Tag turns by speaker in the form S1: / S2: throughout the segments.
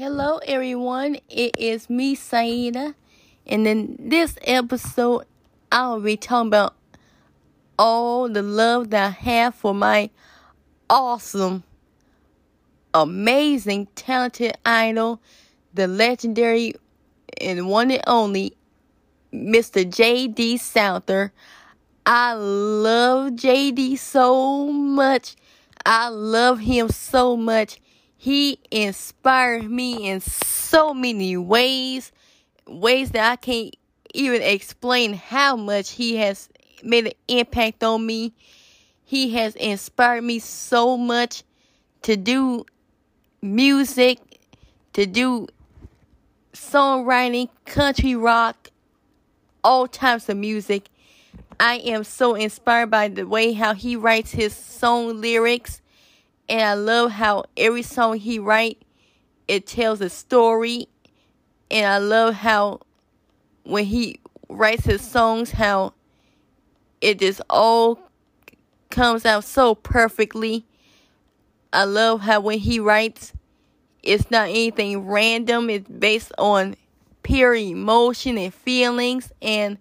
S1: Hello, everyone. It is me, Saida. And in this episode, I'll be talking about all the love that I have for my awesome, amazing, talented idol, the legendary and one and only Mr. J.D. Souther. I love J.D. so much. I love him so much. He inspired me in so many ways, ways that I can't even explain how much he has made an impact on me. He has inspired me so much to do music, to do songwriting, country rock, all types of music. I am so inspired by the way how he writes his song lyrics and I love how every song he write it tells a story. And I love how when he writes his songs how it just all comes out so perfectly. I love how when he writes it's not anything random, it's based on pure emotion and feelings. And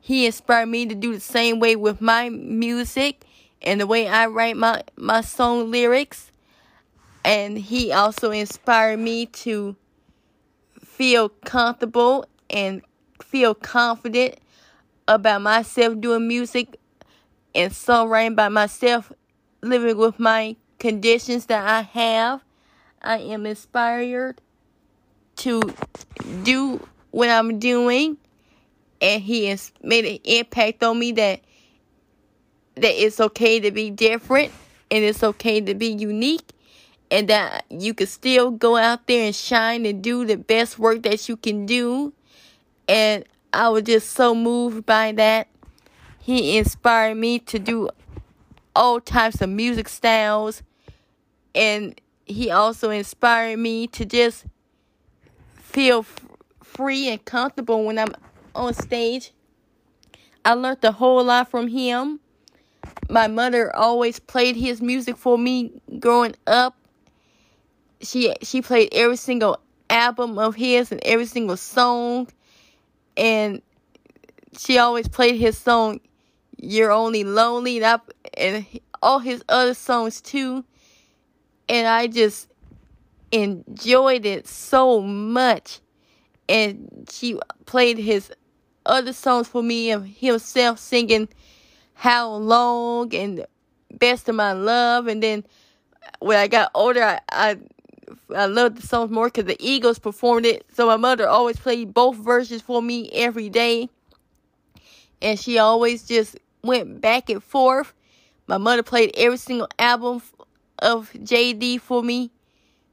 S1: he inspired me to do the same way with my music and the way I write my, my song lyrics. And he also inspired me to feel comfortable and feel confident about myself doing music and songwriting by myself, living with my conditions that I have. I am inspired to do what I'm doing, and he has made an impact on me that that it's okay to be different and it's okay to be unique and that you can still go out there and shine and do the best work that you can do. And I was just so moved by that. He inspired me to do all types of music styles. And he also inspired me to just feel f- free and comfortable when I'm on stage. I learned a whole lot from him my mother always played his music for me growing up. She she played every single album of his and every single song and she always played his song You're Only Lonely and, I, and all his other songs too. And I just enjoyed it so much. And she played his other songs for me and himself singing how Long and Best of My Love. And then when I got older, I, I, I loved the songs more because the Eagles performed it. So my mother always played both versions for me every day. And she always just went back and forth. My mother played every single album of JD for me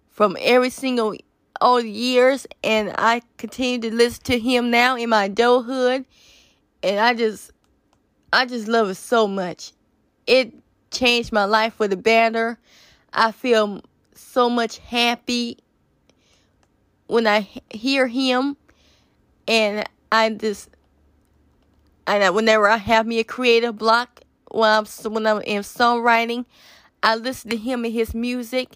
S1: from every single all the years and I continue to listen to him now in my adulthood and I just I just love it so much. It changed my life for the better. I feel so much happy when I hear him, and I just, and whenever I have me a creative block when I'm when I'm in songwriting, I listen to him and his music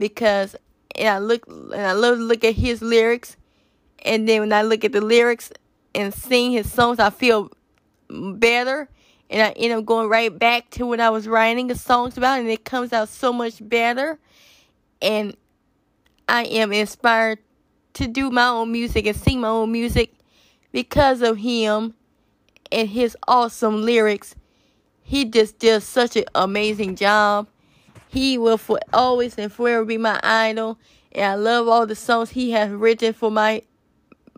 S1: because and I look and I love to look at his lyrics, and then when I look at the lyrics and sing his songs, I feel better and I end up going right back to what I was writing the songs about and it comes out so much better and I am inspired to do my own music and sing my own music because of him and his awesome lyrics. He just does such an amazing job. He will for always and forever be my idol. And I love all the songs he has written for my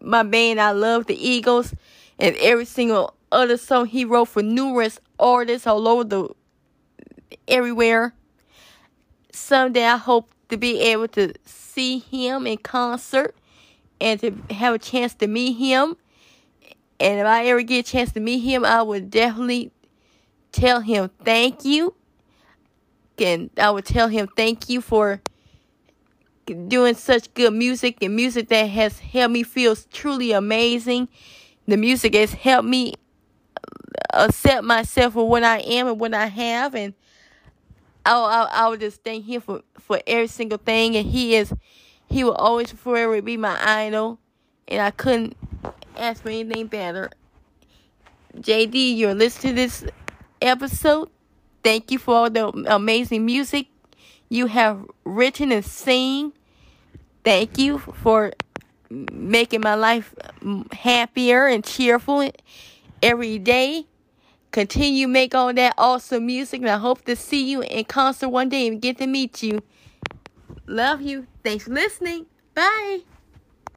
S1: my band. I love the Eagles and every single other song he wrote for numerous artists all over the everywhere. Someday I hope to be able to see him in concert and to have a chance to meet him. And if I ever get a chance to meet him, I would definitely tell him thank you. And I would tell him thank you for doing such good music and music that has helped me feel truly amazing. The music has helped me accept myself for what I am and what I have, and I, I, I would just thank Him for for every single thing. And He is He will always forever be my idol, and I couldn't ask for anything better. JD, you're listening to this episode. Thank you for all the amazing music you have written and sing. Thank you for making my life mm, happier and cheerful every day. Continue make all that awesome music, and I hope to see you in concert one day and get to meet you. Love you. Thanks for listening. Bye.